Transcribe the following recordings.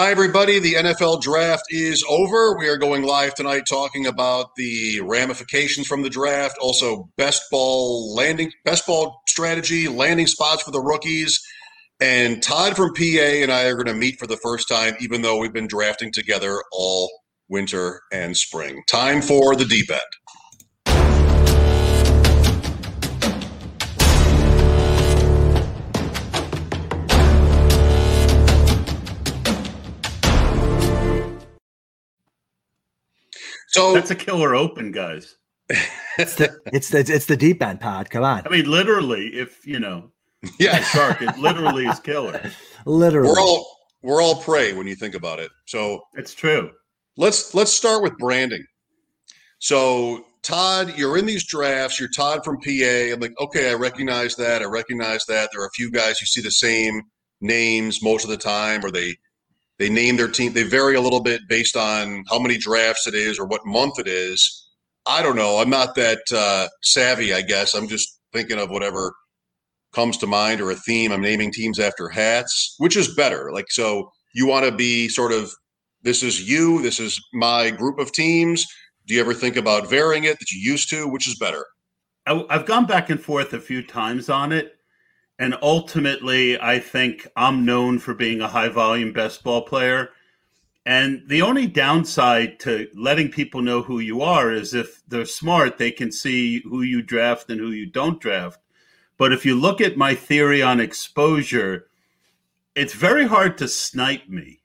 Hi, everybody. The NFL draft is over. We are going live tonight talking about the ramifications from the draft, also best ball landing, best ball strategy, landing spots for the rookies. And Todd from PA and I are going to meet for the first time, even though we've been drafting together all winter and spring. Time for the deep end. So that's a killer open, guys. it's the it's the it's the deep end pod. Come on. I mean, literally, if you know, yeah, shark, it literally is killer. Literally, we're all we're all prey when you think about it. So it's true. Let's let's start with branding. So Todd, you're in these drafts. You're Todd from PA. I'm like, okay, I recognize that. I recognize that. There are a few guys you see the same names most of the time, or they they name their team. They vary a little bit based on how many drafts it is or what month it is. I don't know. I'm not that uh, savvy. I guess I'm just thinking of whatever comes to mind or a theme. I'm naming teams after hats, which is better. Like so, you want to be sort of this is you. This is my group of teams. Do you ever think about varying it that you used to? Which is better? I've gone back and forth a few times on it. And ultimately, I think I'm known for being a high volume best ball player. And the only downside to letting people know who you are is if they're smart, they can see who you draft and who you don't draft. But if you look at my theory on exposure, it's very hard to snipe me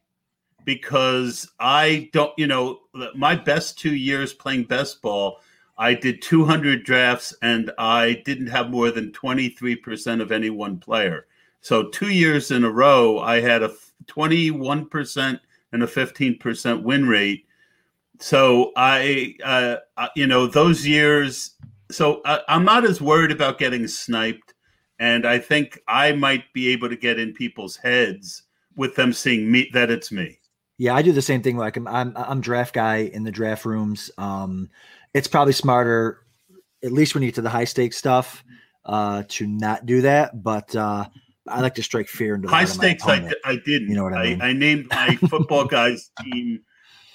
because I don't, you know, my best two years playing best ball, I did 200 drafts and I didn't have more than 23% of any one player. So, two years in a row, I had a 21% and a 15% win rate. So, I, uh, you know, those years, so I, I'm not as worried about getting sniped. And I think I might be able to get in people's heads with them seeing me that it's me. Yeah, I do the same thing. Like I'm, I'm, I'm draft guy in the draft rooms. Um, it's probably smarter, at least when you get to the high stakes stuff, uh, to not do that. But uh, I like to strike fear into the high stakes. I, I didn't. You know what I mean? I, I named my football guys team.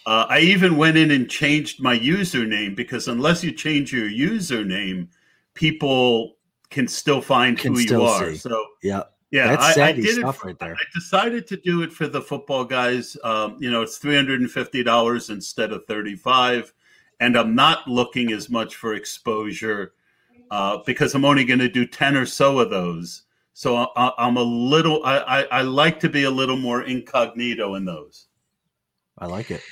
Uh, I even went in and changed my username because unless you change your username, people can still find can who still you are. See. So yeah. Yeah, That's I, I did it. For, right there. I decided to do it for the football guys. Um, you know, it's three hundred and fifty dollars instead of thirty-five and I'm not looking as much for exposure uh, because I'm only going to do ten or so of those. So I, am a little. I, I, I like to be a little more incognito in those. I like it.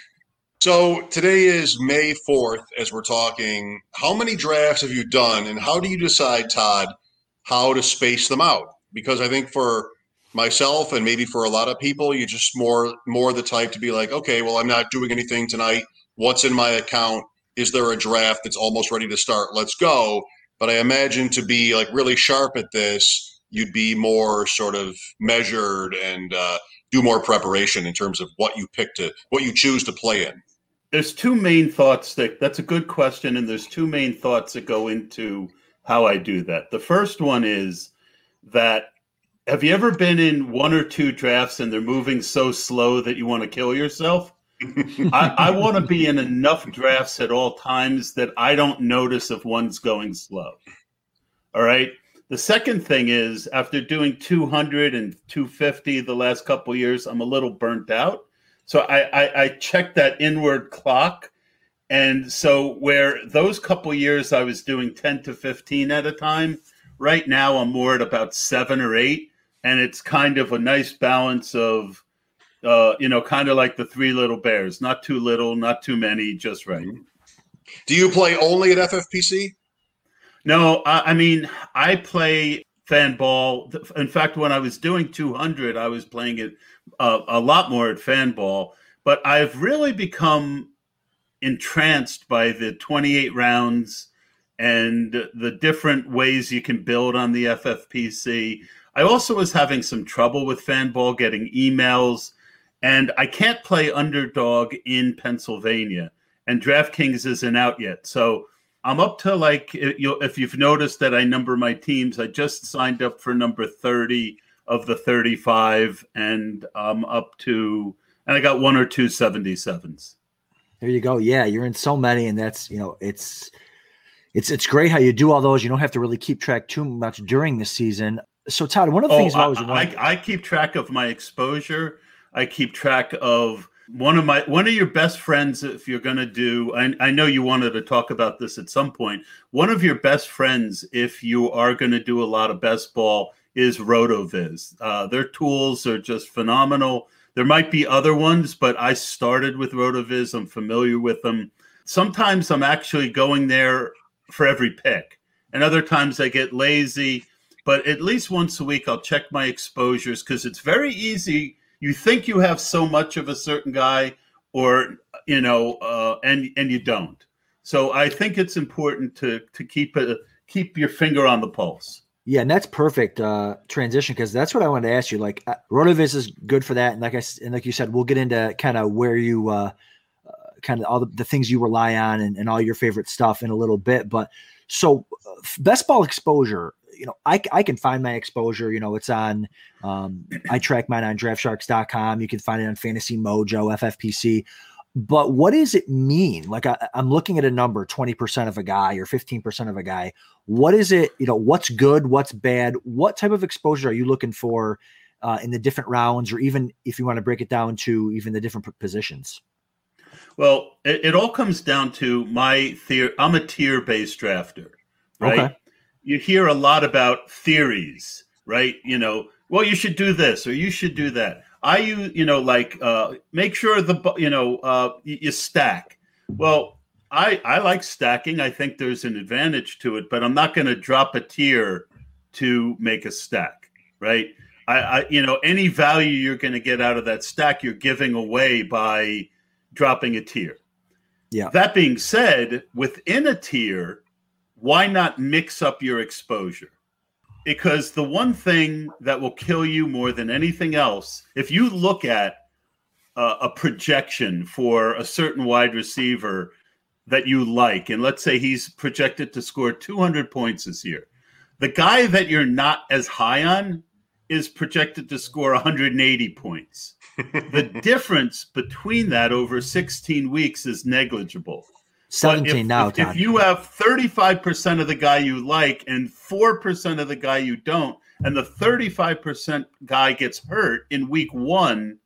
So today is May 4th as we're talking. How many drafts have you done and how do you decide, Todd, how to space them out? Because I think for myself and maybe for a lot of people, you're just more more the type to be like, okay, well, I'm not doing anything tonight. What's in my account? Is there a draft that's almost ready to start? Let's go. But I imagine to be like really sharp at this, you'd be more sort of measured and uh, do more preparation in terms of what you pick to what you choose to play in. There's two main thoughts that that's a good question, and there's two main thoughts that go into how I do that. The first one is that have you ever been in one or two drafts and they're moving so slow that you want to kill yourself? I, I want to be in enough drafts at all times that I don't notice if one's going slow. All right. The second thing is after doing 200 and 250 the last couple years, I'm a little burnt out. So I, I, I check that inward clock. And so where those couple years I was doing 10 to 15 at a time, right now I'm more at about seven or eight. And it's kind of a nice balance of uh, you know, kind of like the three little bears, not too little, not too many, just right. Mm-hmm. Do you play only at FFPC? No, I, I mean, I play Fanball. In fact, when I was doing 200, I was playing it uh, a lot more at Fanball, but I've really become entranced by the 28 rounds and the different ways you can build on the FFPC. I also was having some trouble with Fanball getting emails and I can't play underdog in Pennsylvania, and DraftKings isn't out yet. So I'm up to like if you've noticed that I number my teams, I just signed up for number 30 of the 35, and I'm up to and I got one or two 77s. There you go. Yeah, you're in so many, and that's you know it's it's it's great how you do all those. You don't have to really keep track too much during the season. So Todd, one of the oh, things I always I, I, I keep track of my exposure. I keep track of one of my one of your best friends if you're going to do I, I know you wanted to talk about this at some point. one of your best friends if you are going to do a lot of best ball is rotoviz. Uh, their tools are just phenomenal. There might be other ones but i started with rotoviz. I'm familiar with them. Sometimes i'm actually going there for every pick and other times i get lazy. But at least once a week i'll check my exposures because it's very easy you think you have so much of a certain guy or you know uh, and and you don't. So i think it's important to to keep a keep your finger on the pulse. Yeah and that's perfect uh transition because that's what i wanted to ask you like uh, is good for that and like i and like you said we'll get into kind of where you uh, uh kind of all the, the things you rely on and, and all your favorite stuff in a little bit but so best ball exposure you know, I, I can find my exposure. You know, it's on, um, I track mine on draftsharks.com. You can find it on Fantasy Mojo, FFPC. But what does it mean? Like I, am looking at a number, 20% of a guy or 15% of a guy. What is it? You know, what's good? What's bad? What type of exposure are you looking for uh, in the different rounds, or even if you want to break it down to even the different positions? Well, it, it all comes down to my theory. I'm a tier based drafter, right? Okay you hear a lot about theories, right? You know, well, you should do this or you should do that. I you you know like uh, make sure the you know uh, you, stack. Well, I I like stacking. I think there's an advantage to it, but I'm not going to drop a tier to make a stack, right? I, I you know any value you're going to get out of that stack, you're giving away by dropping a tier. Yeah. That being said, within a tier, why not mix up your exposure? Because the one thing that will kill you more than anything else, if you look at uh, a projection for a certain wide receiver that you like, and let's say he's projected to score 200 points this year, the guy that you're not as high on is projected to score 180 points. the difference between that over 16 weeks is negligible. 17 if, now, if, if, you have 35% of the guy you like and 4% of the guy you don't, and the 35% guy gets hurt in week one,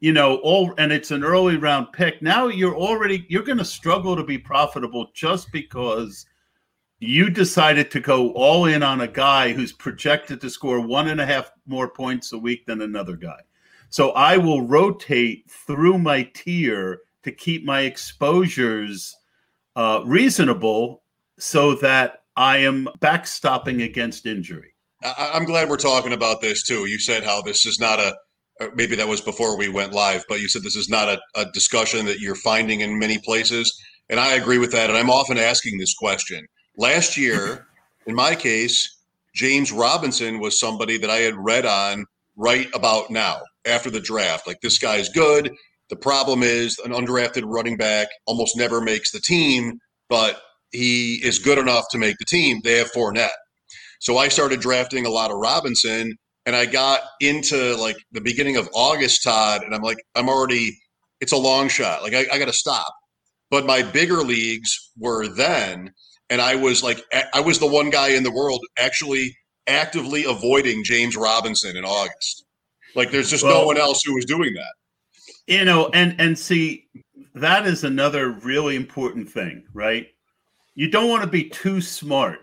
you know, all and it's an early round pick. Now you're already you're going to struggle to be profitable just because you decided to go all in on a guy who's projected to score one and a half more points a week than another guy. So I will rotate through my tier to keep my exposures uh, reasonable so that I am backstopping against injury. I, am glad we're talking about this too. You said how this is not a, maybe that was before we went live, but you said this is not a, a discussion that you're finding in many places. And I agree with that. And I'm often asking this question. Last year, in my case, James Robinson was somebody that I had read on right about now after the draft. Like, this guy's good. The problem is an undrafted running back almost never makes the team, but he is good enough to make the team. They have Fournette. So I started drafting a lot of Robinson and I got into like the beginning of August, Todd, and I'm like, I'm already, it's a long shot. Like, I, I got to stop. But my bigger leagues were then, and I was like, I was the one guy in the world actually actively avoiding James Robinson in August. Like, there's just well, no one else who was doing that you know and and see that is another really important thing right? You don't want to be too smart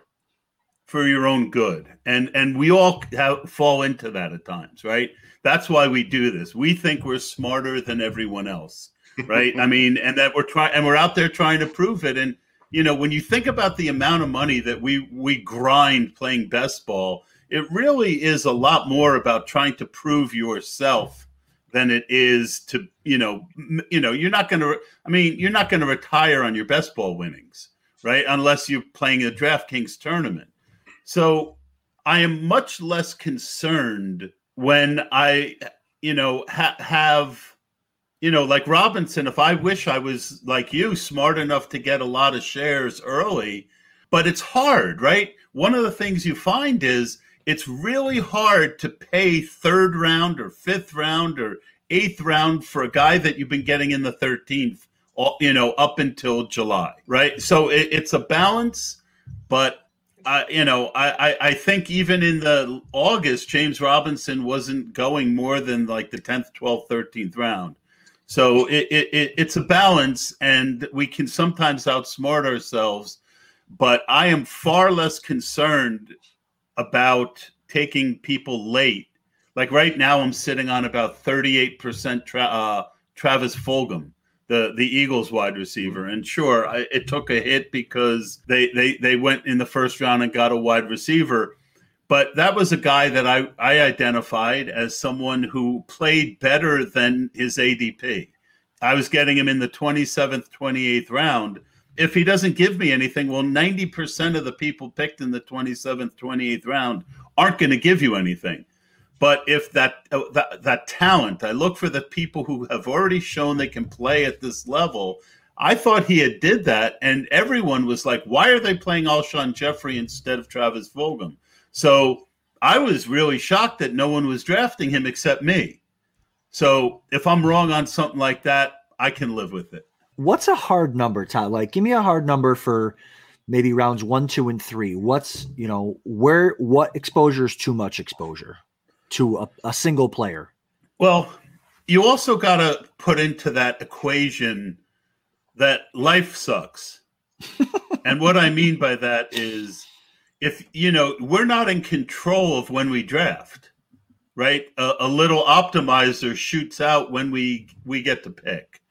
for your own good and and we all have, fall into that at times right? That's why we do this. We think we're smarter than everyone else right? I mean and that we're trying and we're out there trying to prove it and you know when you think about the amount of money that we we grind playing best ball it really is a lot more about trying to prove yourself than it is to you know you know you're not going to i mean you're not going to retire on your best ball winnings right? Unless you're playing a draftkings tournament. So i am much less concerned when i you know ha- have you know like robinson if i wish i was like you smart enough to get a lot of shares early but it's hard right? One of the things you find is it's really hard to pay third round or fifth round or eighth round for a guy that you've been getting in the 13th, you know, up until July, right? So it, it's a balance, but. Uh, you know, I, I think even in the August, James Robinson wasn't going more than like the 10th, 12th, 13th round. So it, it, it's a balance, and we can sometimes outsmart ourselves. But I am far less concerned about taking people late. Like right now, I'm sitting on about 38% tra- uh, Travis Fulgham, the the Eagles wide receiver. And sure, I, it took a hit because they, they they went in the first round and got a wide receiver. But that was a guy that I, I identified as someone who played better than his ADP. I was getting him in the 27th, 28th round. If he doesn't give me anything, well, 90% of the people picked in the 27th, 28th round aren't going to give you anything. But if that, uh, that that talent, I look for the people who have already shown they can play at this level. I thought he had did that, and everyone was like, "Why are they playing Alshon Jeffery instead of Travis Fulgham?" So I was really shocked that no one was drafting him except me. So if I'm wrong on something like that, I can live with it. What's a hard number, Todd? Like, give me a hard number for maybe rounds one, two, and three. What's you know where what exposure is too much exposure to a, a single player? Well, you also got to put into that equation that life sucks. and what I mean by that is if you know we're not in control of when we draft right a, a, little optimizer shoots out when we we get to pick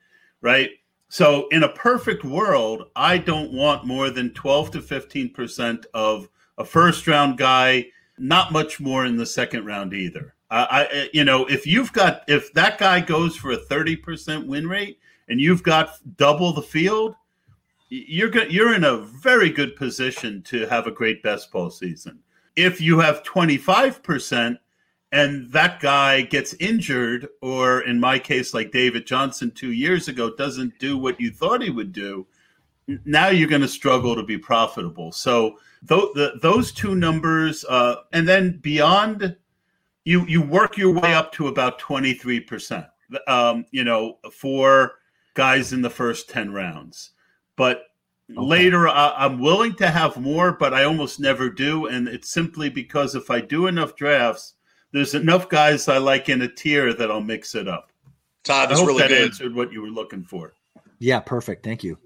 right so in a perfect world i don't want more than 12 to 15% of a first round guy not much more in the second round either I, I eh, you know if you've got if that guy goes for a 30% win rate and you've got double the field you're you're in a very good position to have a great best ball season. If you have 25% and that guy gets injured, or in my case, like David Johnson two years ago, doesn't do what you thought he would do, now you're going to struggle to be profitable. So th- the, those two numbers, uh, and then beyond, you you work your way up to about 23%. Um, you know, for guys in the first 10 rounds but okay. later I, am willing to have more, but I almost never do, and it's simply because if I do enough drafts, there's enough guys I like in a tier that I'll mix it up. Todd, that's really that good. answered what you were looking for. Yeah, perfect. Thank you.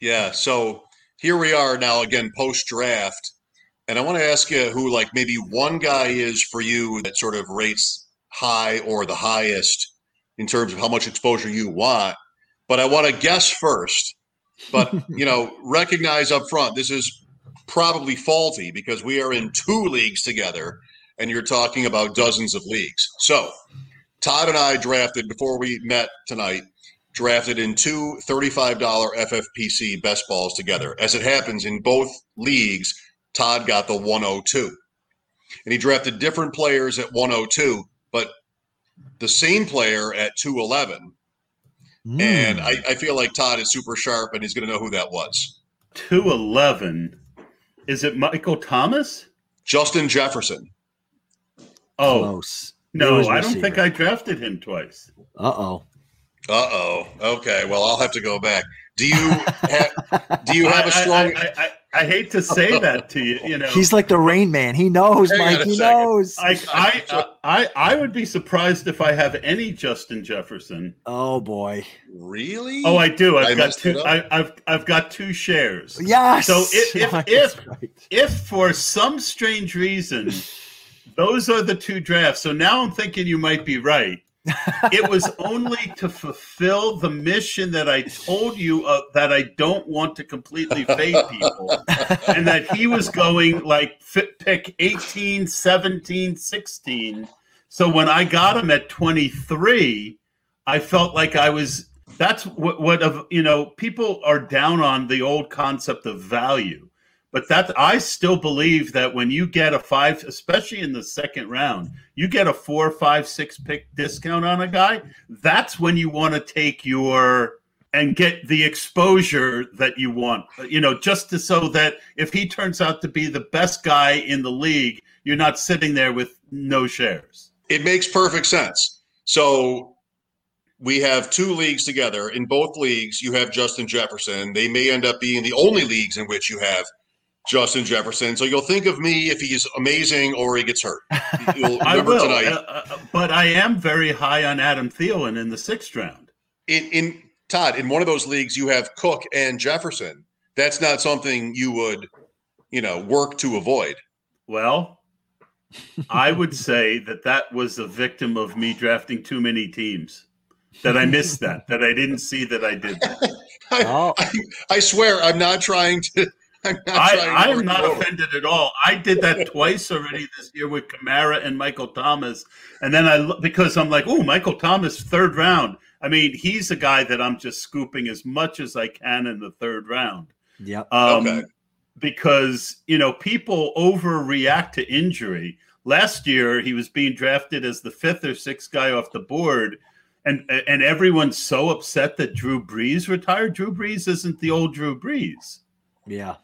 Yeah, so here we are now again post draft, and I want to ask you who like maybe one guy is for you that sort of rates high or the highest in terms of how much exposure you want. But I want to guess first but you know, recognize up front this is probably faulty because we are in two leagues together, and you're talking about dozens of leagues. So Todd and I drafted before we met tonight. Drafted in two $35 FFPC best balls together. As it happens in both leagues, Todd got the 102. And he drafted different players at 102, but the same player at 211 Mm. And I, I feel like Todd is super sharp and he's going to know who that was. 211. Is it Michael Thomas? Justin Jefferson. Oh, Close. no, I don't think I drafted him twice. Uh oh. Uh oh. Okay. Well, I'll have to go back. Do you have, do you have a strong? I, I, I, hate to say that to you. You know, he's like the Rain Man. He knows, Mike. He knows. I, I, I, I would be surprised if I have any Justin Jefferson. Oh boy, really? Oh, I do. I've got two. I, have I've got two shares. Yes. So if if if, right. if for some strange reason those are the two drafts, so now I'm thinking you might be right it was only to fulfill the mission that I told you uh, that I don't want to completely fade people. and that he was going like fit pick 18, 17, 16. So when I got him at 23, I felt like I was that's what what of you know people are down on the old concept of value but that I still believe that when you get a five, especially in the second round, you get a four, five, six pick discount on a guy. That's when you want to take your and get the exposure that you want. You know, just to, so that if he turns out to be the best guy in the league, you're not sitting there with no shares. It makes perfect sense. So we have two leagues together. In both leagues, you have Justin Jefferson. They may end up being the only leagues in which you have Justin Jefferson. So you'll think of me if he's amazing or he gets hurt. I will, uh, uh, but I am very high on Adam Thielen in the sixth round. In, in Todd, in one of those leagues, you have Cook and Jefferson. That's not something you would, you know, work to avoid. Well, I would say that that was a victim of me drafting too many teams. That I missed that. That I didn't see that I did that. I, oh. I, I swear, I'm not trying to I, I am not offended at all. I did that twice already this year with Kamara and Michael Thomas, and then I because I'm like, oh, Michael Thomas, third round. I mean, he's a guy that I'm just scooping as much as I can in the third round. Yeah. Um, okay. Because you know people overreact to injury. Last year, he was being drafted as the fifth or sixth guy off the board, and and everyone's so upset that Drew Brees retired. Drew Brees isn't the old Drew Brees. Yeah.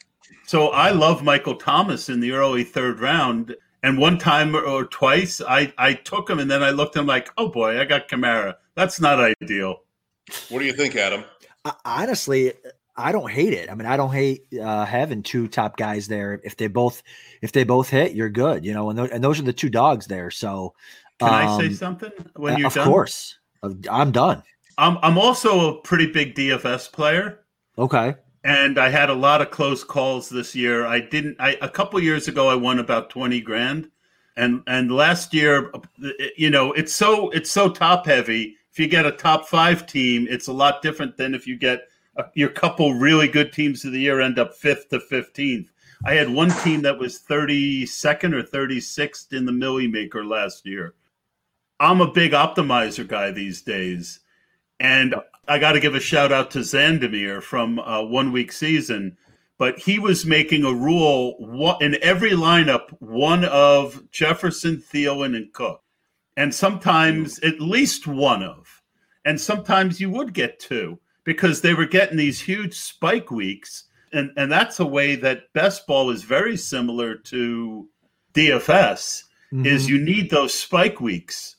So I love Michael Thomas in the early third round. And one time or twice, I, I took him and then I looked at him like, oh boy, I got Kamara. That's not ideal. What do you think, Adam? honestly, I don't hate it. I mean, I don't hate uh, having two top guys there. If they both, if they both hit, you're good. You know, and, th- and those are the two dogs there. So, can um, I say um, something when you're of done? Of course, I'm done. I'm I'm also a pretty big DFS player. Okay and I had a lot of close calls this year. I didn't. I a couple years ago I won about twenty grand, and and last year, you know, it's so it's so top heavy. If you get a top five team, it's a lot different than if you get a, your couple really good teams of the year end up fifth to fifteenth. I had one team that was thirty second or thirty sixth in the Milly Maker last year. I'm a big optimizer guy these days, and I got to give a shout out to Zandamir from uh, One Week Season, but he was making a rule in every lineup one of Jefferson, Thielen, and Cook, and sometimes at least one of, and sometimes you would get two because they were getting these huge spike weeks, and and that's a way that best ball is very similar to DFS. Mm-hmm. Is you need those spike weeks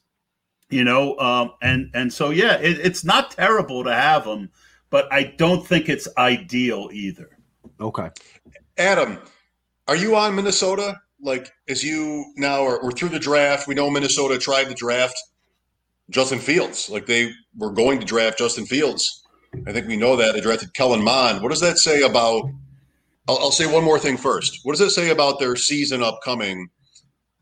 you know um, and and so yeah it, it's not terrible to have them but i don't think it's ideal either. Okay. Adam are you on minnesota? Like as you now are we're through the draft. We know minnesota tried to draft justin fields. Like they were going to draft justin fields. I think we know that. They drafted kellen mond. What does that say about I'll, I'll say one more thing first. What does it say about their season upcoming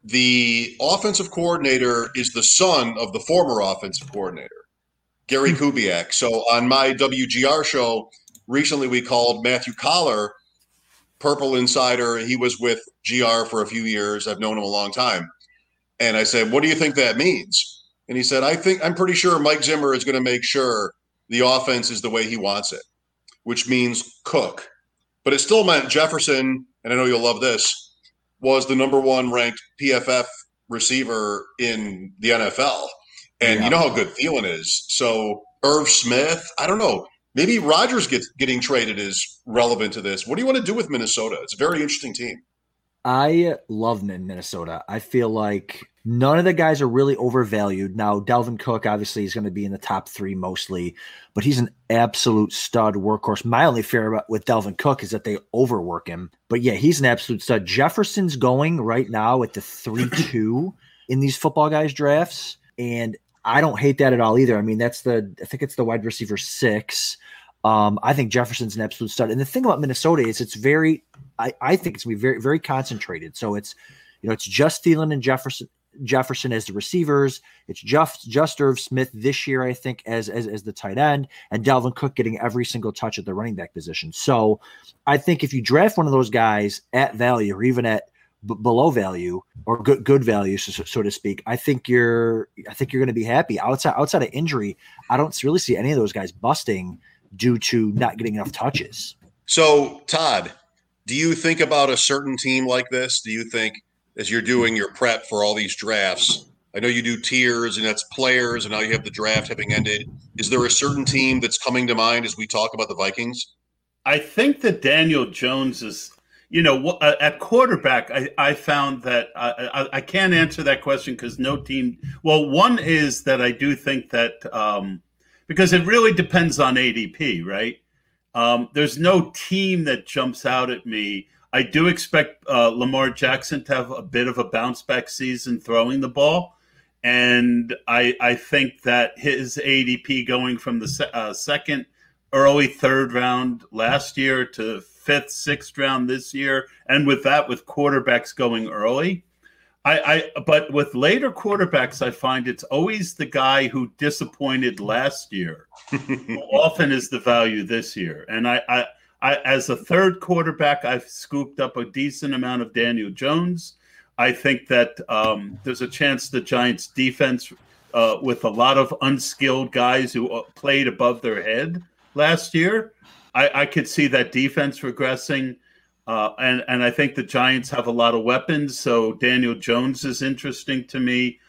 the offensive coordinator is the son of the former offensive coordinator, Gary hmm. Kubiak. So on my WGR show recently, we called Matthew Coller, Purple Insider. He was with GR for a few years. I've known him a long time. And I said, What do you think that means? And he said, I think I'm pretty sure Mike Zimmer is going to make sure the offense is the way he wants it, which means cook. But it still meant Jefferson, and I know you'll love this was the number one ranked PFF receiver in the NFL. And yeah. you know how good Thielen is. So Irv Smith, I don't know. Maybe Rodgers gets getting traded is relevant to this. What do you want to do with Minnesota? It's a very interesting team. I love Minnesota. I feel like none of the guys are really overvalued. Now, Dalvin Cook obviously is going to be in the top three mostly, but he's an absolute stud workhorse. My only fear about, with Dalvin Cook is that they overwork him. But yeah, he's an absolute stud. Jefferson's going right now at the 3 2 in these football guys drafts. And I don't hate that at all either. I mean, that's the, I think it's the wide receiver six. Um, I think Jefferson's an absolute stud. And the thing about Minnesota is it's very, I, I think it's gonna be very, very concentrated. So it's, you know, it's just Thielen and Jefferson, Jefferson as the receivers. It's just just Irv Smith this year, I think, as, as as the tight end, and Dalvin Cook getting every single touch at the running back position. So, I think if you draft one of those guys at value or even at b- below value or good good value, so, so to speak, I think you're I think you're going to be happy outside outside of injury. I don't really see any of those guys busting due to not getting enough touches. So, Todd, do you think about a certain team like this? Do you think as you're doing your prep for all these drafts? I know you do tiers and that's players, and now you have the draft having ended. Is there a certain team that's coming to mind as we talk about the Vikings? I think that Daniel Jones is, you know, uh, at quarterback. I, I found that I, I, I can't answer that question because no team. Well, one is that I do think that um, because it really depends on ADP, right? Um, there's no team that jumps out at me. I do expect uh, Lamar Jackson to have a bit of a bounce back season throwing the ball. And I, I think that his ADP going from the se- uh, second, early third round last year to fifth, sixth round this year, and with that, with quarterbacks going early, I, I but with later quarterbacks, I find it's always the guy who disappointed last year. often is the value this year, and I, I, I, as a third quarterback, I've scooped up a decent amount of Daniel Jones. I think that um, there's a chance the Giants' defense, uh, with a lot of unskilled guys who uh, played above their head last year, I, I could see that defense regressing. Uh, and and I think the Giants have a lot of weapons. So Daniel Jones is interesting to me.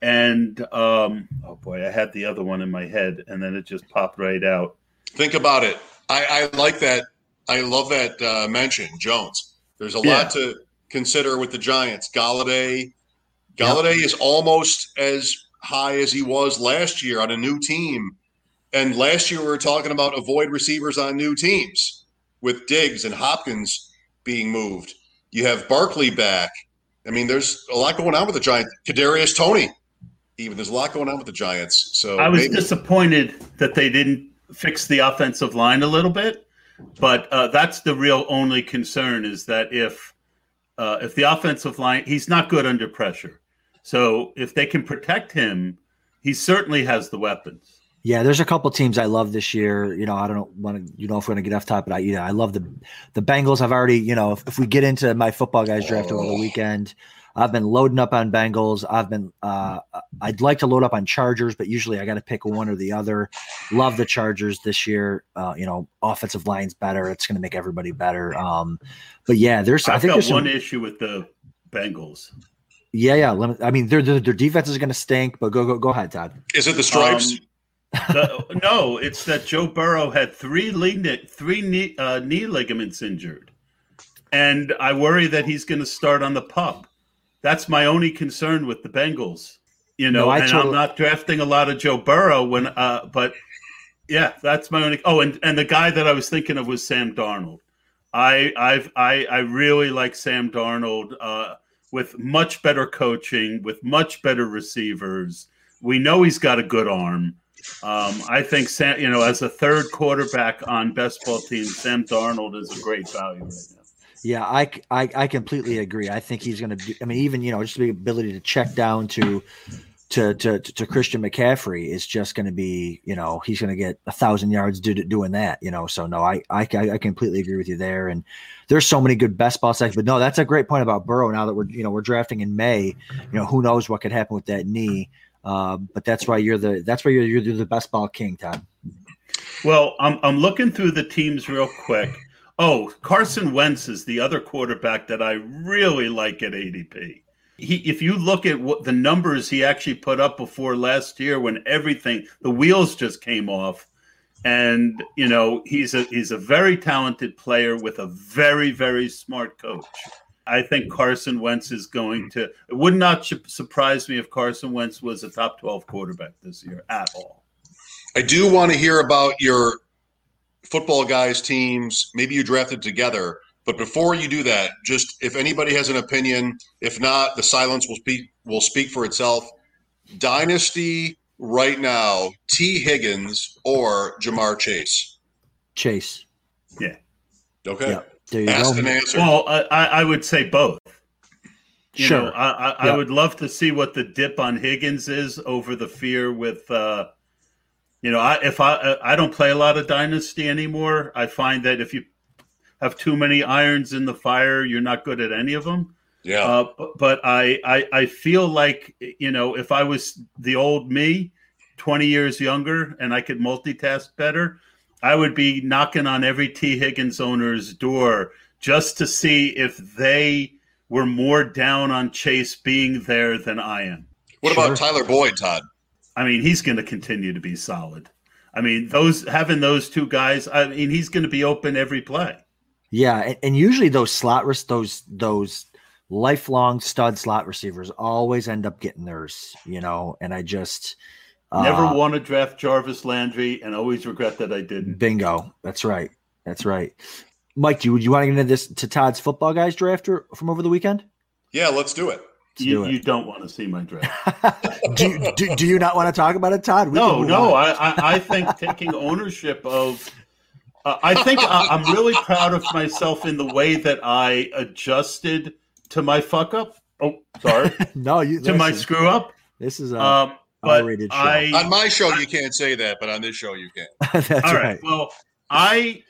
And um, oh boy, I had the other one in my head, and then it just popped right out. Think about it. I, I like that. I love that uh, mention, Jones. There's a yeah. lot to consider with the Giants. Galladay, Golladay yep. is almost as high as he was last year on a new team. And last year we were talking about avoid receivers on new teams with Diggs and Hopkins being moved. You have Barkley back. I mean, there's a lot going on with the Giants. Kadarius Toney, even there's a lot going on with the Giants. So I was maybe. disappointed that they didn't fix the offensive line a little bit, but uh, that's the real only concern is that if uh, if the offensive line, he's not good under pressure. So if they can protect him, he certainly has the weapons. Yeah, there's a couple teams I love this year. You know, I don't want to, you know, if we're gonna get off top, but I, you know, I love the the Bengals. I've already, you know, if, if we get into my football guys draft over the weekend, I've been loading up on Bengals. I've been, uh, I'd like to load up on Chargers, but usually I got to pick one or the other. Love the Chargers this year. Uh, you know, offensive line's better. It's going to make everybody better. Um, but yeah, there's. I've I think got there's one some, issue with the Bengals. Yeah, yeah. I mean, their their, their defense is going to stink. But go go go ahead, Todd. Is it the stripes? Um, the, no, it's that Joe Burrow had three knee, three knee, uh, knee ligaments injured, and I worry that he's going to start on the pup. That's my only concern with the Bengals. You know, no, and totally... I'm not drafting a lot of Joe Burrow when, uh, but yeah, that's my only. Oh, and and the guy that I was thinking of was Sam Darnold. I I've I I really like Sam Darnold uh, with much better coaching, with much better receivers. We know he's got a good arm. Um, I think Sam, you know, as a third quarterback on best ball team, Sam Darnold is a great value right now. Yeah, I, I, I completely agree. I think he's going to. I mean, even you know, just the ability to check down to to to, to Christian McCaffrey is just going to be, you know, he's going to get a thousand yards do, doing that, you know. So no, I, I I completely agree with you there. And there's so many good best ball sections, but no, that's a great point about Burrow. Now that we're you know we're drafting in May, you know, who knows what could happen with that knee. Uh, but that's why you're the that's why you're, you're the best ball king, Todd. Well, I'm I'm looking through the teams real quick. Oh, Carson Wentz is the other quarterback that I really like at ADP. He, if you look at what the numbers he actually put up before last year, when everything the wheels just came off, and you know he's a he's a very talented player with a very very smart coach. I think Carson Wentz is going to. It would not surprise me if Carson Wentz was a top 12 quarterback this year at all. I do want to hear about your football guys teams. Maybe you drafted together. But before you do that, just if anybody has an opinion, if not, the silence will speak will speak for itself. Dynasty right now, t Higgins or Ja'Marr Chase? Chase. Yeah. Okay. Yeah. There you Asked go. And answered. Well, I, I would say both. You sure. Know, I, I, yeah. I, would love to see what the dip on Higgins is over the fear with, uh, you know, I, if I I don't play a lot of Dynasty anymore, I find that if you have too many irons in the fire, you're not good at any of them. Yeah. Uh, but, but I, I I feel like you know if I was the old me, twenty years younger, and I could multitask better, I would be knocking on every T Higgins owner's door just to see if they were more down on Chase being there than I am. What sure. about Tyler Boyd, Todd? I mean, he's going to continue to be solid. I mean, those having those two guys. I mean, he's going to be open every play. Yeah, and, and usually those slot those those lifelong stud slot receivers always end up getting theirs. You know, and I just Never Uh, want to draft Jarvis Landry and always regret that I didn't. Bingo. That's right. That's right. Mike, do you, you want to get into this to Todd's football guys draft or- from over the weekend? Yeah, let's do it. Let's You, do you don't want to see my draft. do, you- do, do you not want to talk about it, Todd? We no, no. I, I, I think taking ownership of. Uh, I think I, I'm really proud of myself in the way that I adjusted to my fuck up. Oh, sorry, no, you to my screw up. This is a Um, but R-rated show. I, On my show, you can't say that, but on this show, you can. that's all right. right. Well, I,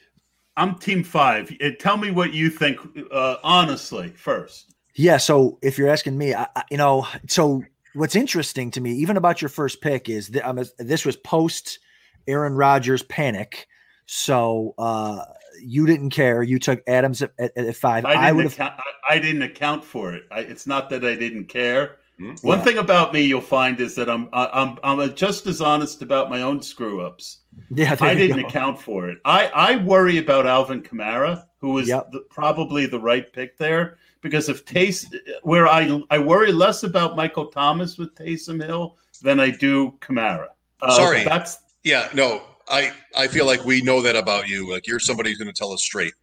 I'm team five. Uh, Tell me what you think, uh, honestly, first. Yeah. So if you're asking me, I, I- you know, so what's interesting to me, even about your first pick, is that um, this was post Aaron Rodgers panic. So uh, you didn't care. You took Adams at, at, at five. I I, didn't would have. account. I, I didn't account for it. I, it's not that I didn't care. Hmm? One Yeah. thing about me you'll find is that I'm I- I'm I'm just as honest about my own screw ups. Yeah, I didn't go. account for it. I I worry about Alvin Kamara, who was Yep. the, probably the right pick there because if Taste where I I worry less about Michael Thomas with Taysom Hill than I do Kamara. Uh, Sorry. that's Yeah, no, I I feel like we know that about you. Like you're somebody who's going to tell us straight.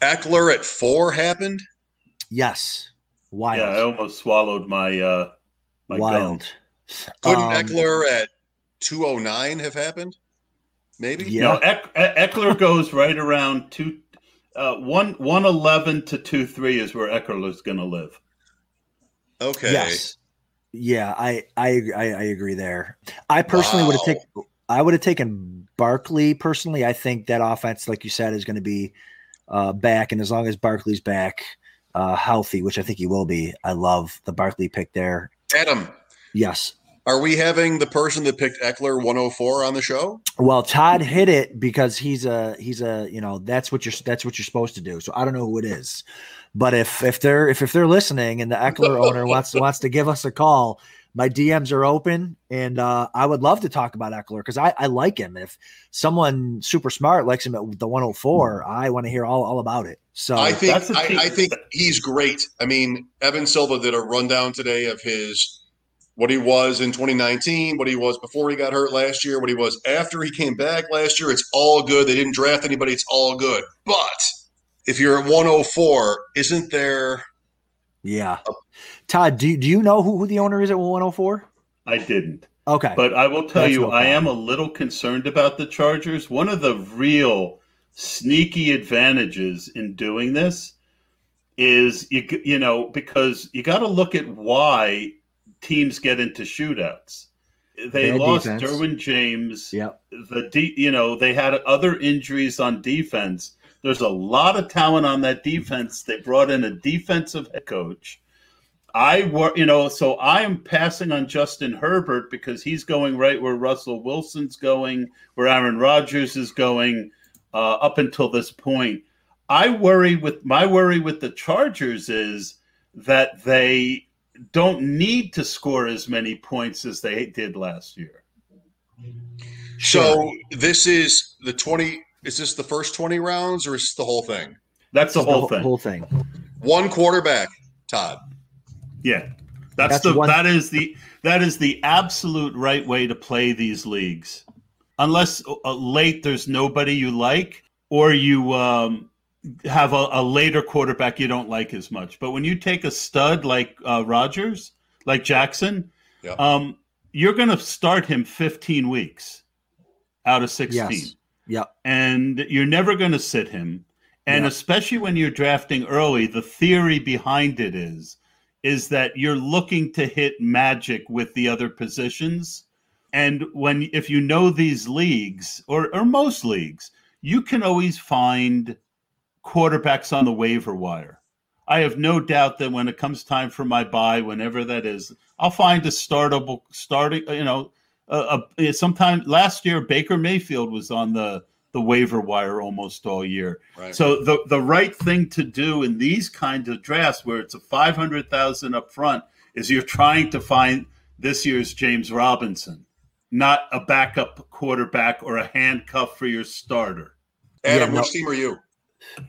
Ekeler at four happened. Yes. Wild. yeah. I almost swallowed my uh my Wild. gum. Couldn't Um, Ekeler at two oh nine have happened? Maybe. Yeah. No, Eck, Ekeler goes right around two, uh, one one eleven to two three is where Ekeler's going to live. Okay. Yes. Yeah, I, I I I agree there. I personally would have Wow. taken I would have taken Barkley personally. I think that offense, like you said, is going to be uh, back, and as long as Barkley's back, uh, healthy, which I think he will be, I love the Barkley pick there. Adam, Yes. Are we having the person that picked Ekeler 104 on the show? Well, Todd hit it because he's a he's a you know that's what you're that's what you're supposed to do. So I don't know who it is, but if if they're if if they're listening and the Ekeler owner wants wants to give us a call, my DMs are open, and uh, I would love to talk about Ekeler because I I like him. If someone super smart likes him at the 104, I want to hear all all about it. So I think that's a I, team- I think he's great. I mean, Evan Silva did a rundown today of his what he was in 2019, what he was before he got hurt last year, what he was after he came back last year. It's all good. They didn't draft anybody. It's all good. But if you're at 104, isn't there? yeah, Todd, do do you know who, who the owner is at 104? I didn't, Okay, but I will tell That's you, no I am a little concerned about the Chargers. One of the real sneaky advantages in doing this is you you know because you got to look at why teams get into shootouts. They Bad lost defense. Derwin James. yep, the de- you know they had other injuries on defense. There's a lot of talent on that defense. They brought in a defensive head coach. I were you know so I am passing on Justin Herbert because he's going right where Russell Wilson's going, where Aaron Rodgers is going uh, up until this point. I worry with my worry with the Chargers is that they don't need to score as many points as they did last year. So this is the 20. Is this the first 20 rounds or is this the whole thing? That's the This is whole thing. Whole thing. One quarterback, Todd. Yeah, that's, That's the one- that is the that is the absolute right way to play these leagues. Unless uh, late there's nobody you like, or you um, have a, a later quarterback you don't like as much. But when you take a stud like uh, Rodgers, like Jackson, Yeah. um, you're going to start him 15 weeks out of 16 Yes. Yep. and you're never going to sit him and Yeah. especially when you're drafting early the theory behind it is is that you're looking to hit magic with the other positions and when if you know these leagues or or most leagues you can always find quarterbacks on the waiver wire i have no doubt that when it comes time for my buy whenever that is i'll find a startable starting you know uh, uh, sometime last year Baker Mayfield was on the the waiver wire almost all year. Right. So the the right thing to do in these kinds of drafts where it's a 500,000 up front is you're trying to find this year's James Robinson, not a backup quarterback or a handcuff for your starter. Adam, Yeah, no. which team are you?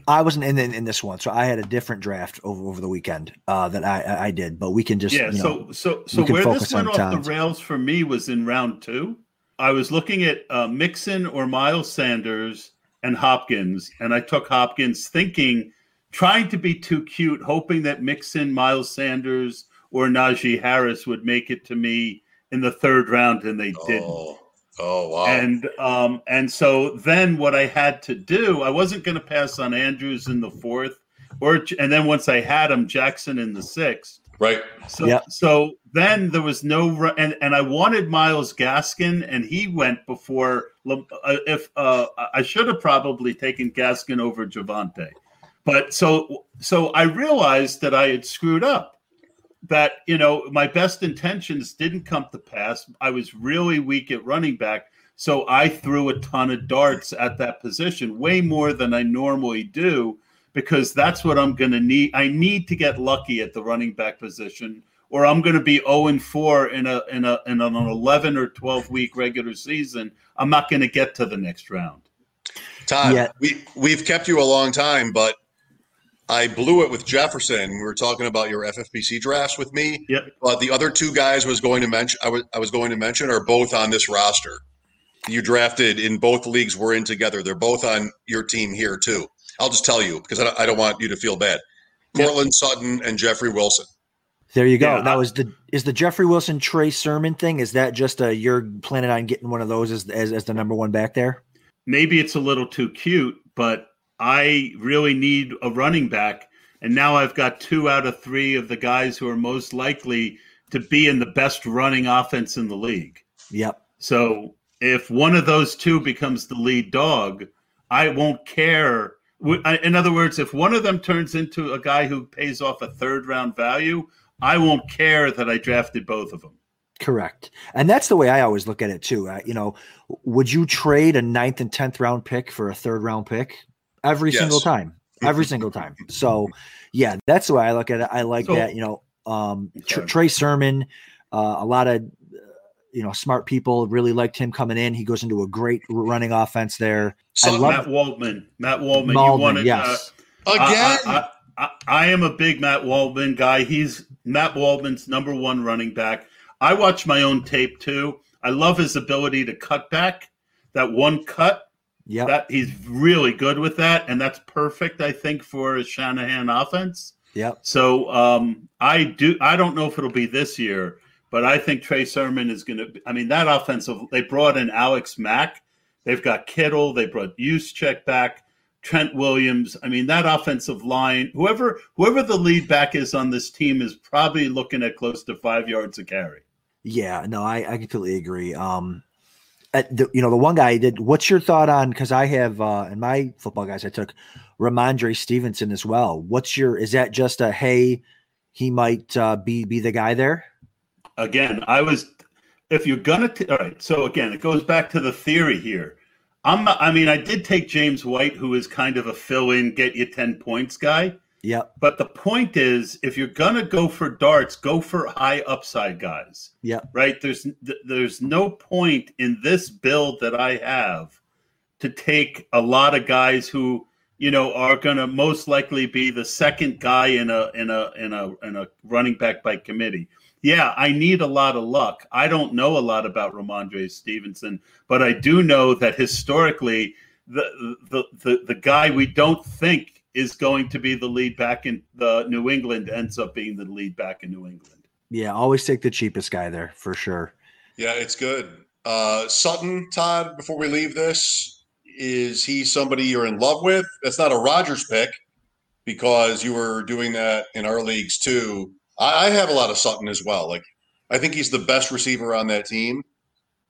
I wasn't in, in in this one, so I had a different draft over over the weekend uh, that I I- I did. But we can just yeah, you know, so so so we where this went off Towns. the rails for me was in round 2 I was looking at uh, Mixon or Miles Sanders and Hopkins, and I took Hopkins thinking, trying to be too cute, hoping that Mixon, Miles Sanders, or Najee Harris would make it to me in the third round, and they Oh, didn't. Oh wow. And um, and so then what I had to do, I wasn't going to pass on Andrews in the fourth, or and then once I had him, Jackson in the sixth. right. So Yep. so then there was no and and I wanted Myles Gaskin, and he went before. Uh, If uh, I should have probably taken Gaskin over Javonte, but so so I realized that I had screwed up. That you know my best intentions didn't come to pass. I was really weak at running back, so I threw a ton of darts at that position, way more than I normally do because that's what I'm going to need. I need to get lucky at the running back position, or I'm going to be 0 and 4 in a in a in an 11 or 12 week regular season. I'm not going to get to the next round. Todd, Yeah. we we've kept you a long time, but I blew it with Jefferson. We were talking about your FFPC drafts with me. Yep. But the other two guys was going to mention I was I was going to mention are both on this roster. You drafted in both leagues we're in together. They're both on your team here too. I'll just tell you because I don't, I don't want you to feel bad. Yep. Courtland Sutton and Jeffrey Wilson. There you go. Yeah, that I- was the is the Jeffrey Wilson Trey Sermon thing. Is that just a you're planning on getting one of those as as, as the number one back there? Maybe it's a little too cute, but I really need a running back, and now I've got two out of three of the guys who are most likely to be in the best running offense in the league. Yep. So if one of those two becomes the lead dog, I won't care. In other words, if one of them turns into a guy who pays off a third round value, I won't care that I drafted both of them. Correct. And that's the way I always look at it too. Uh, you know, would you trade a ninth and tenth round pick for a third round pick every Yes. single time? Every single time. So, yeah, that's the way I look at it. I like So- that. You know, um, Tr- Trey Sermon, uh, a lot of uh, you know smart people really liked him coming in. He goes into a great running offense there. Sutton love- Matt Waldman. Matt Waldman. Waldman, you wanted yes. uh, again. I, I, I, I am a big Matt Waldman guy. He's Matt Waldman's number one running back. I watch my own tape too. I love his ability to cut back. That one cut Yep. That he's really good with that, and that's perfect, I think, for a Shanahan offense. Yeah. So um, I do. I don't know if it'll be this year, but I think Trey Sermon is going to. I mean, that offensive. They brought in Alex Mack. They've got Kittle. They brought Juszczyk back. Trent Williams. I mean, that offensive line. Whoever whoever the lead back is on this team is probably looking at close to five yards a carry. Yeah, no, I, I completely agree. Um, the, you know, the one guy did. What's your thought on? Because I have uh, in my football guys, I took Rhamondre Stevenson as well. What's your? Is that just a hey? He might uh, be be the guy there. again, I was if you're gonna t- all right. So again, it goes back to the theory here. I'm I mean, I did take James White, who is kind of a fill-in, get you ten points guy. Yep. But the point is, if you're gonna go for darts, go for high upside guys. Yeah. Right? There's there's no point in this build that I have to take a lot of guys who you know are gonna most likely be the second guy in a in a in a in a running back by committee. Yeah, I need a lot of luck. I don't know a lot about Rhamondre Stevenson, but I do know that historically, the the the, the guy we don't think is going to be the lead back in the New England ends up being the lead back in New England. Yeah. Always take the cheapest guy there for sure. Yeah, it's good. Uh, Sutton, Todd, before we leave this, is he somebody you're in love with? That's not a Rodgers pick because you were doing that in our leagues too. I, I have a lot of Sutton as well. Like, I think he's the best receiver on that team.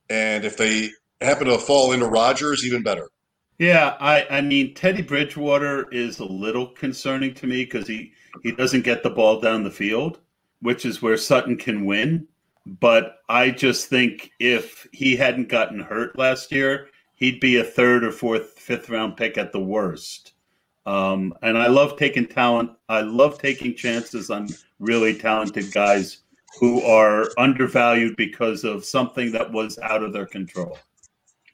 And if they happen to fall into Rodgers, even better. Yeah, I, I mean Teddy Bridgewater is a little concerning to me because he, he doesn't get the ball down the field, which is where Sutton can win. But I just think if he hadn't gotten hurt last year, he'd be a third or fourth, fifth round pick at the worst. Um, and I love taking talent. I love taking chances on really talented guys who are undervalued because of something that was out of their control.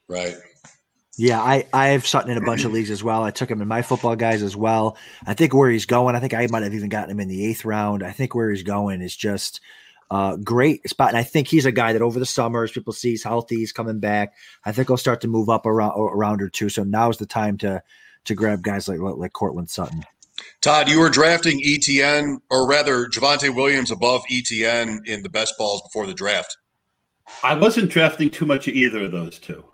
Right. Yeah, I I have Sutton in a bunch of leagues as well. I took him in my football guys as well. I think where he's going, I think I might have even gotten him in the eighth round. I think where he's going is just uh, great spot. And I think he's a guy that over the summer, as people see he's healthy, he's coming back. I think he'll start to move up around around or two. So now's the time to to grab guys like like Courtland Sutton. Todd, you were drafting ETN, or rather Javonte Williams above ETN in the best balls before the draft. I wasn't drafting too much of either of those two.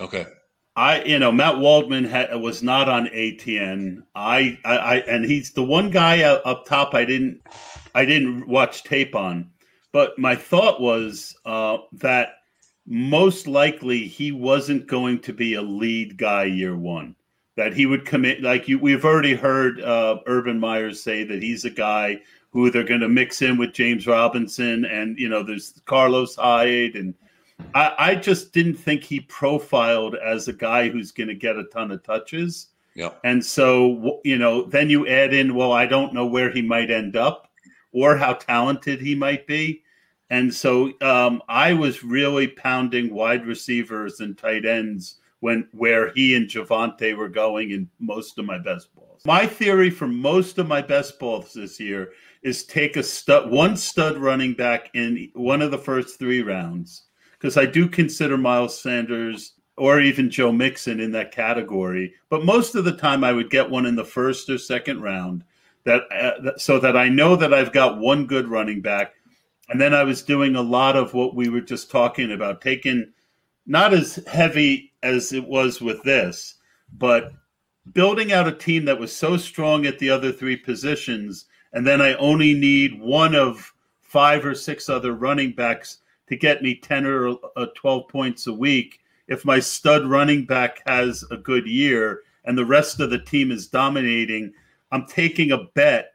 Okay. I, you know, Matt Waldman was not on ATN. I, I, I, and he's the one guy up top. I didn't, I didn't watch tape on, but my thought was uh, that most likely he wasn't going to be a lead guy year one. That he would commit, like you, we've already heard uh, Urban Meyers say that he's a guy who they're going to mix in with James Robinson, and you know, there's Carlos Hyde and I, I just didn't think he profiled as a guy who's going to get a ton of touches. Yeah. And so, you know, then you add in, well, I don't know where he might end up or how talented he might be. And so um, I was really pounding wide receivers and tight ends when where he and Javonte were going in most of my best balls. My theory for most of my best balls this year is take a stud, one stud running back in one of the first three rounds because I do consider Miles Sanders or even Joe Mixon in that category. But most of the time, I would get one in the first or second round that, uh, so that I know that I've got one good running back. And then I was doing a lot of what we were just talking about, taking not as heavy as it was with this, but building out a team that was so strong at the other three positions. And then I only need one of five or six other running backs to get me 10 or uh, 12 points a week if my stud running back has a good year and the rest of the team is dominating i'm taking a bet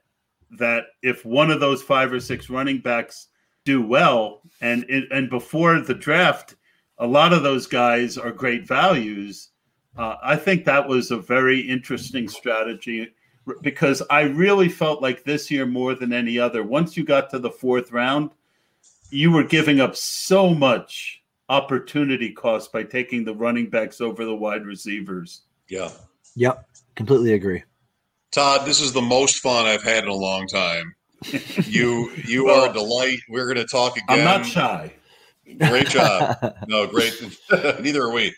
that if one of those five or six running backs do well and and before the draft a lot of those guys are great values uh, i think that was a very interesting strategy because i really felt like this year more than any other. Once you got to the fourth round you were giving up so much opportunity cost by taking the running backs over the wide receivers. Yeah. Yep. Completely agree. Todd, this is the most fun I've had in a long time. You you well, are a delight. We're going to talk again. I'm not shy. Great job. no, great. Neither are we.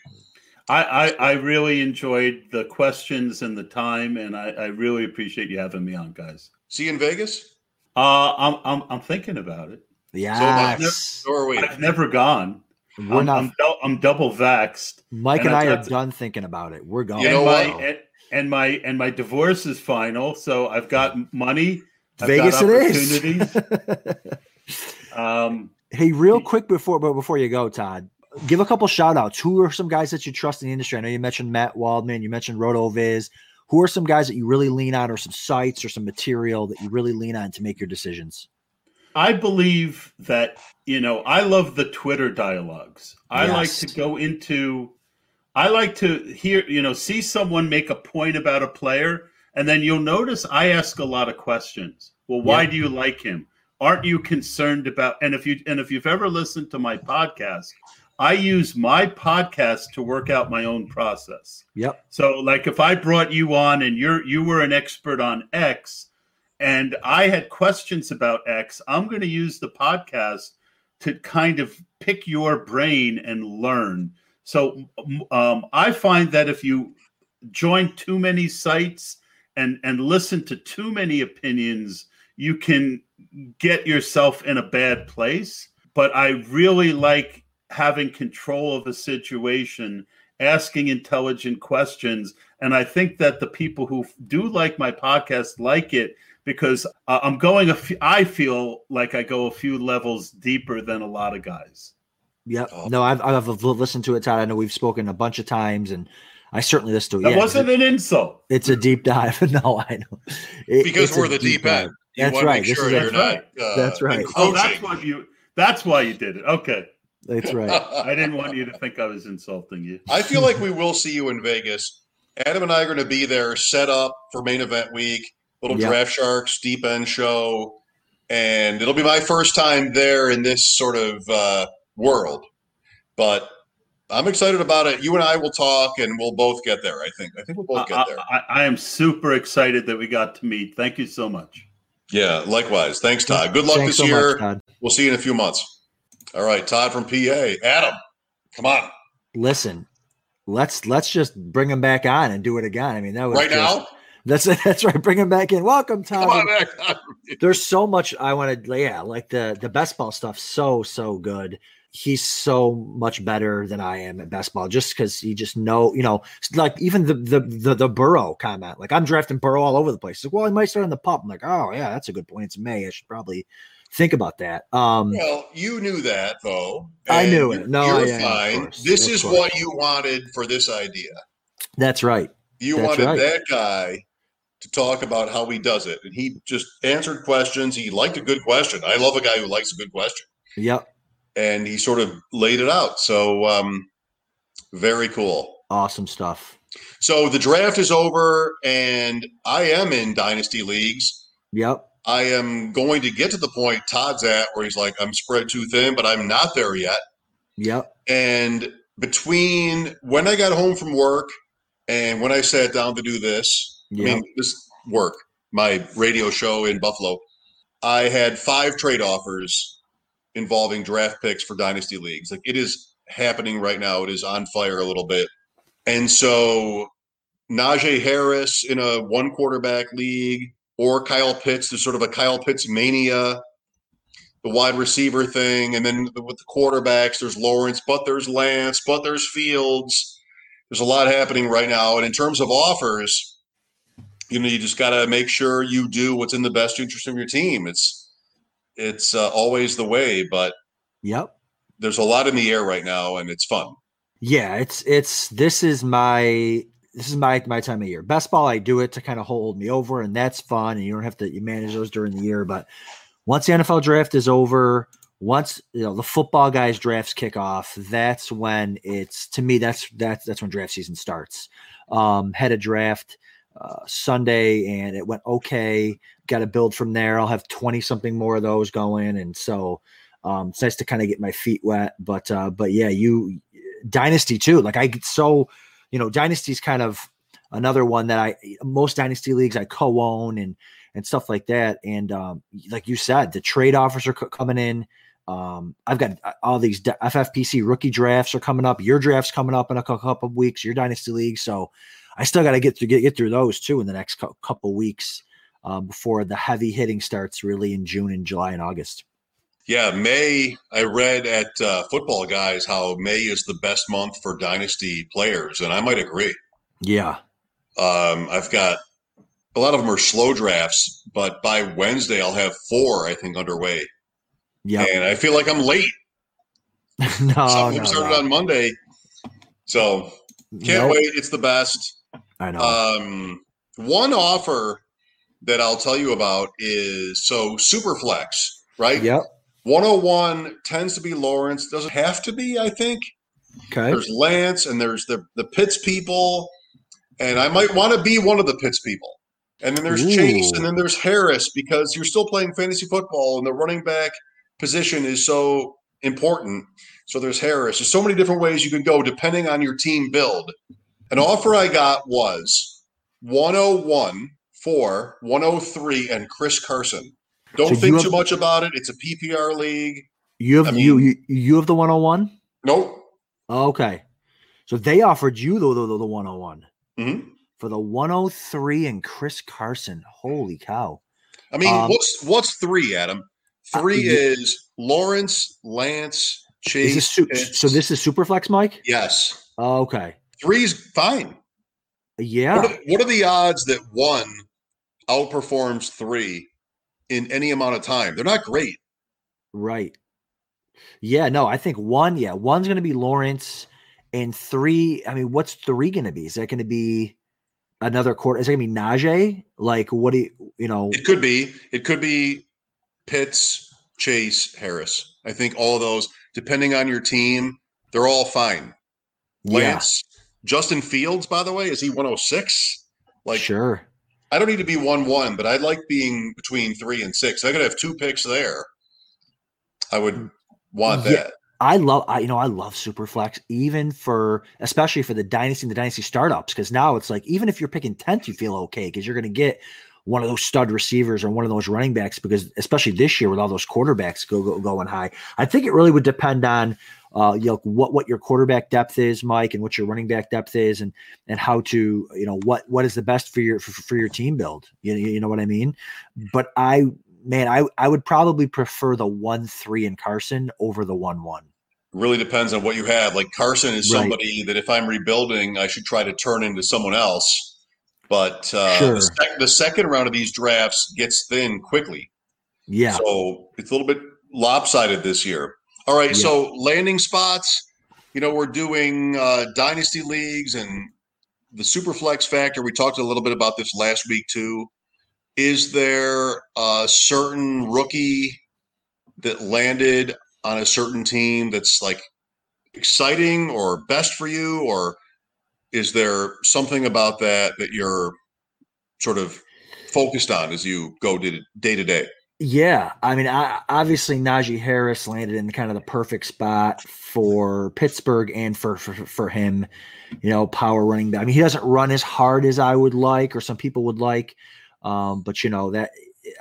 I, I, I, really enjoyed the questions and the time, and I, I really appreciate you having me on, guys. See you in Vegas? Uh, I'm, I'm, I'm thinking about it. Yeah. So, so are we. I've never gone. We're I'm, not. I'm, I'm, double vaxxed. Mike and, and I are done thinking about it. We're going. You know my, and, and, my and my divorce is final, so I've got money. I've Vegas got it is. um, hey, real quick before but before you go, Todd, give a couple shout outs. Who are some guys that you trust in the industry? I know you mentioned Matt Waldman, you mentioned RotoViz. Who are some guys that you really lean on, or some sites, or some material that you really lean on to make your decisions? I believe that you know I love the Twitter dialogues. I yes. like to go into. I like to hear you know see someone make a point about a player, and then you'll notice I ask a lot of questions. Well, why yeah. do you like him? Aren't you concerned about? And if you and if you've ever listened to my podcast, I use my podcast to work out my own process. Yep. So like if I brought you on and you're you were an expert on X, and I had questions about X. I'm going to use the podcast to kind of pick your brain and learn. So um, I find that if you join too many sites and and listen to too many opinions, you can get yourself in a bad place. But I really like having control of a situation, asking intelligent questions, and I think that the people who do like my podcast like it because uh, I'm going a few, I feel like I go a few levels deeper than a lot of guys. Yeah, oh. no, I've I've listened to it, Todd. I know we've spoken a bunch of times, and I certainly listen to it. That yeah, wasn't an insult. It's a deep dive. no, I know. It, because we're the deep, deep end. That's right. Sure that's, right. Not, uh, that's right. Oh, that's why you. That's why you did it. Okay. That's right. I didn't want you to think I was insulting you. I feel like we will see you in Vegas. Adam and I are going to be there, set up for main event week little yep. draft sharks deep end show and it'll be my first time there in this sort of uh, world but i'm excited about it you and i will talk and we'll both get there i think i think we'll both get there I, I, I am super excited that we got to meet thank you so much Yeah, likewise. Thanks, Todd. Good luck Thanks this so year. much, Todd. We'll see you in a few months. All right, Todd from PA. Adam, come on. Listen, let's let's just bring him back on and do it again. I mean, that was Right just- now? That's that's right. Bring him back in. Welcome. Come on. There's so much I want to. Yeah, like the the best ball stuff. So so good. He's so much better than I am at best ball, just because he just know. You know, like even the the the the Burrow comment. Like I'm drafting Burrow all over the place. Like, well, he might start on the pup. I'm like, oh yeah, that's a good point. It's May. I should probably think about that. Um, Well, you knew that though. I knew it. No, you're yeah, fine. course, this is course. what you wanted for this idea. that's right. You That's wanted right. that guy to talk about how he does it, and he just answered questions. He liked a good question. I love a guy who likes a good question, Yep. and he sort of laid it out. So, um, very cool. Awesome stuff. So the draft is over, and I am in dynasty leagues. Yep. I am going to get to the point Todd's at where he's like, I'm spread too thin, but I'm not there yet. Yep. And between when I got home from work and when I sat down to do this, I mean, this work, my radio show in Buffalo, I had five trade offers involving draft picks for dynasty leagues. Like it is happening right now. It is on fire a little bit. And so Najee Harris in a one quarterback league or Kyle Pitts, there's sort of a Kyle Pitts mania, the wide receiver thing. And then with the quarterbacks, there's Lawrence, but there's Lance, but there's Fields. There's a lot happening right now. And in terms of offers, you know, you just got to make sure you do what's in the best interest of your team. It's, it's uh, always the way, but Yep. there's a lot in the air right now and it's fun. Yeah, it's it's this is my this is my my time of year. Best ball, I do it to kind of hold me over, and that's fun. And you don't have to you manage those during the year. But once the NFL draft is over, once you know the football guys drafts kick off, that's when it's to me that's that's that's when draft season starts. Um, had a draft uh, Sunday and it went okay. Got to build from there. I'll have twenty something more of those going, and so um, it's nice to kind of get my feet wet. But uh, but yeah, you dynasty too. Like I get so, you know, dynasty's kind of another one that I most dynasty leagues I co-own and and stuff like that. And um, like you said, the trade offers are co- coming in. Um, I've got uh, all these FFPC rookie drafts are coming up. Your draft's coming up in a couple of weeks. Your dynasty league, so I still got to get through get, get through those too in the next cou- couple weeks um, before the heavy hitting starts really in June and July and August. Yeah, May. I read at uh, Football Guys how May is the best month for dynasty players, and I might agree. Yeah, Um, I've got a lot of them are slow drafts, but by Wednesday I'll have four, I think, underway, yeah. and I feel like I'm late. no, Some of Oh, no, started no. on Monday, so can't Nope. wait. It's the best. I know. Um, one offer that I'll tell you about is so Superflex, right? yep. 101 tends to be Lawrence. Doesn't have to be, I think. Okay. There's Lance and there's the the Pitts people, and I might want to be one of the Pitts people. And then there's Chase, and then there's Harris because you're still playing fantasy football, and the running back position is so important. So there's Harris. There's so many different ways you can go depending on your team build. An offer I got was 101 for 103 and Chris Carson. Don't So you think have- too much about it. It's a PPR league. You have I you, mean- you you have the 101? Nope. Okay. So they offered you the the, the 101 Mhm. for the 103 and Chris Carson. Holy cow. I mean, Um, what's what's three, Adam? Uh, Three you- is Lawrence, Lance, Chase. Is this su- so this is Superflex Mike? yes, okay. Three's fine. Yeah. What, are, what are the odds that one outperforms three in any amount of time? They're not great. Right. Yeah, no, I think one, yeah, one's going to be Lawrence and three, I mean, what's three going to be? Is that going to be another quarter? Is it going to be Najee? Like what do you, you know, It could be. It could be Pitts, Chase, Harris. I think all of those, depending on your team, they're all fine. yeah, Lance, Justin Fields, by the way, is he 106? Like sure. I don't need to be one one, but I'd like being between three and six. I could have two picks there. I would want Yeah. that. I love, I you know, I love Superflex, even for especially for the dynasty and the dynasty startups, because now it's like even if you're picking tenth, you feel okay because you're going to get one of those stud receivers or one of those running backs because especially this year with all those quarterbacks go, go going high. I think it really would depend on uh, you know what what your quarterback depth is, Mike, and what your running back depth is, and and how to you know what what is the best for your for, for your team build. You, you know what I mean? But I man, I I would probably prefer the one three in Carson over the one one. Really depends on what you have. Like Carson is somebody right. that if I'm rebuilding, I should try to turn into someone else. But uh, sure. the, sec- the second round of these drafts gets thin quickly. Yeah. So it's a little bit lopsided this year. All right, yeah. so landing spots. You know, we're doing uh, dynasty leagues and the super flex factor. We talked a little bit about this last week too. Is there a certain rookie that landed on a certain team that's like exciting or best for you, or is there something about that that you're sort of focused on as you go day to day? Yeah, I mean, I, obviously Najee Harris landed in kind of the perfect spot for Pittsburgh and for, for for him. You know, power running back. I mean, he doesn't run as hard as I would like, or some people would like. Um, but you know that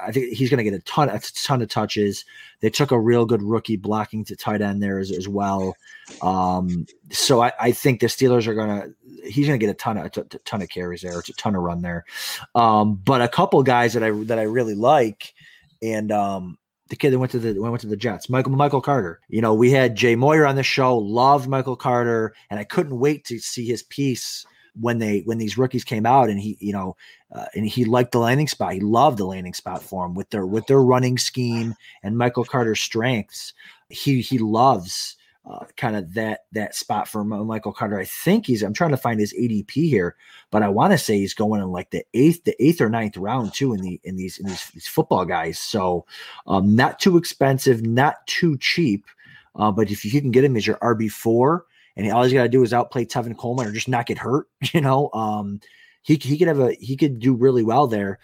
I think he's going to get a ton, a ton of touches. They took a real good rookie blocking to tight end there as, as well. Um, so I, I, think the Steelers are going to. He's going to get a ton of a ton of carries there. It's a ton of run there. Um, but a couple guys that I that I really like and um, the kid that went to the went to the Jets, Michael Michael Carter. You know, we had Jay Moyer on the show, loved Michael Carter, and I couldn't wait to see his piece when they when these rookies came out, and he you know, uh, and he liked the landing spot. He loved the landing spot for him with their with their running scheme and Michael Carter's strengths. He he loves uh, kind of that that spot for Michael Carter. I think he's. I'm trying to find his ADP here, but I want to say he's going in like the eighth, the eighth or ninth round too in the in these in these, these football guys. So um, not too expensive, not too cheap. Uh, but if you can get him as your RB four, and all he's got to do is outplay Tevin Coleman or just not get hurt, you know, um, he he could have a he could do really well there.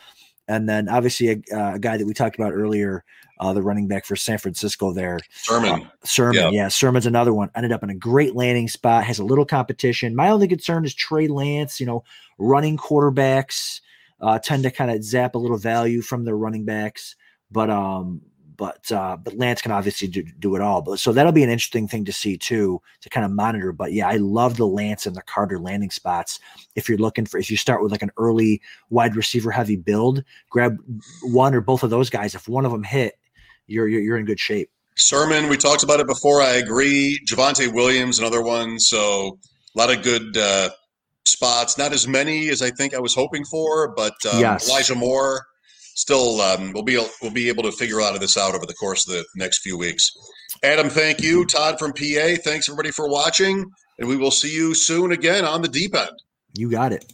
And then obviously a, uh, a guy that we talked about earlier, uh, the running back for San Francisco there. Sermon. Uh, Sermon, yeah. yeah. Sermon's another one. Ended up in a great landing spot, has a little competition. My only concern is Trey Lance, you know, running quarterbacks uh, tend to kind of zap a little value from their running backs. But um, but uh, but Lance can obviously do, do it all. But so that'll be an interesting thing to see too to kind of monitor. But yeah, I love the Lance and the Carter landing spots. If you're looking for, if you start with like an early wide receiver heavy build, grab one or both of those guys. If one of them hit, you're you're, you're in good shape. Sermon, we talked about it before. I agree. Javonte Williams, another one. So a lot of good uh, spots. Not as many as I think I was hoping for, but um, yes. Elijah Moore still um, we'll be we'll be able to figure a lot of this out over the course of the next few weeks. Adam, thank you. Todd from PA, thanks everybody for watching, and we will see you soon again on the deep end. You got it.